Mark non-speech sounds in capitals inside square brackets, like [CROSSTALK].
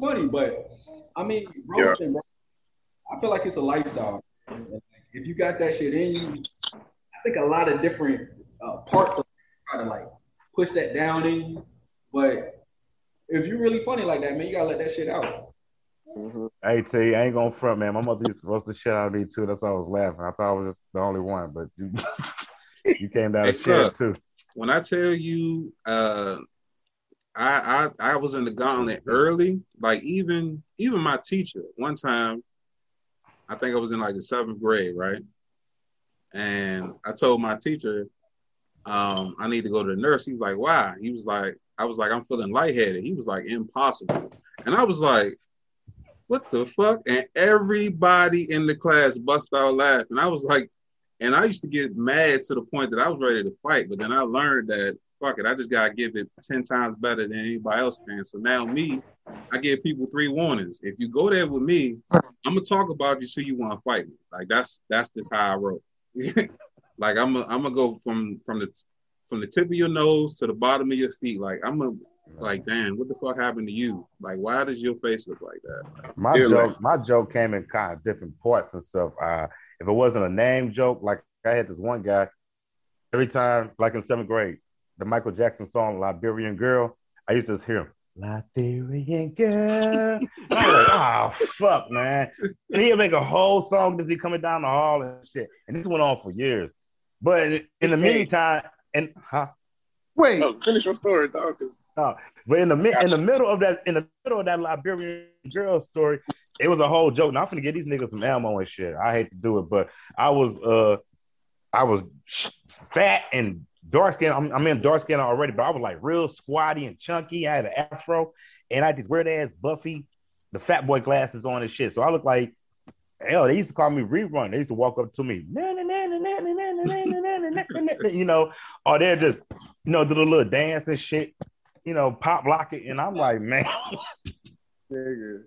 funny, but I mean, roasting, bro, I feel like it's a lifestyle. If you got that shit in you, I think a lot of different uh, parts of try to like push that down in you. But if you're really funny like that, man, you gotta let that shit out. Mm-hmm. Hey T, I ain't gonna front, man. My mother used to roast the shit out of me too. That's why I was laughing. I thought I was just the only one, but you, [LAUGHS] you came down hey, the shit too. When I tell you, uh, I, I I was in the gauntlet early. Like even even my teacher one time, I think I was in like the seventh grade, right? And I told my teacher, um, I need to go to the nurse. He was like, why? He was like, I was like, I'm feeling lightheaded. He was like, impossible. And I was like, what the fuck? And everybody in the class bust out laughing. And I was like, and I used to get mad to the point that I was ready to fight. But then I learned that fuck it, I just gotta give it 10 times better than anybody else can. So now me, I give people three warnings. If you go there with me, I'm gonna talk about you so you want to fight me. Like that's that's just how I roll. [LAUGHS] like I'm a, I'm gonna go from from the from the tip of your nose to the bottom of your feet. Like I'm a like, damn, what the fuck happened to you? Like, why does your face look like that? My joke, like, my joke came in kind of different parts and stuff. Uh, if it wasn't a name joke, like I had this one guy, every time, like in seventh grade, the Michael Jackson song "Liberian Girl," I used to just hear him. Liberian girl. [LAUGHS] I was like, oh fuck, man. And he'll make a whole song just be coming down the hall and shit. And this went on for years. But in the meantime, and huh? Wait, oh, finish your story, dog. Uh, but in the gotcha. in the middle of that in the middle of that Liberian girl story, it was a whole joke. Now I'm gonna get these niggas some ammo and shit. I hate to do it, but I was uh I was fat and dark skin. I'm, I'm in dark skin already, but I was like real squatty and chunky. I had an afro, and I had these weird ass Buffy, the fat boy glasses on and shit. So I look like hell. They used to call me rerun. They used to walk up to me, [LAUGHS] you know, or they're just, you know, do the little dance and shit, you know, pop lock it, and I'm like, man. [LAUGHS]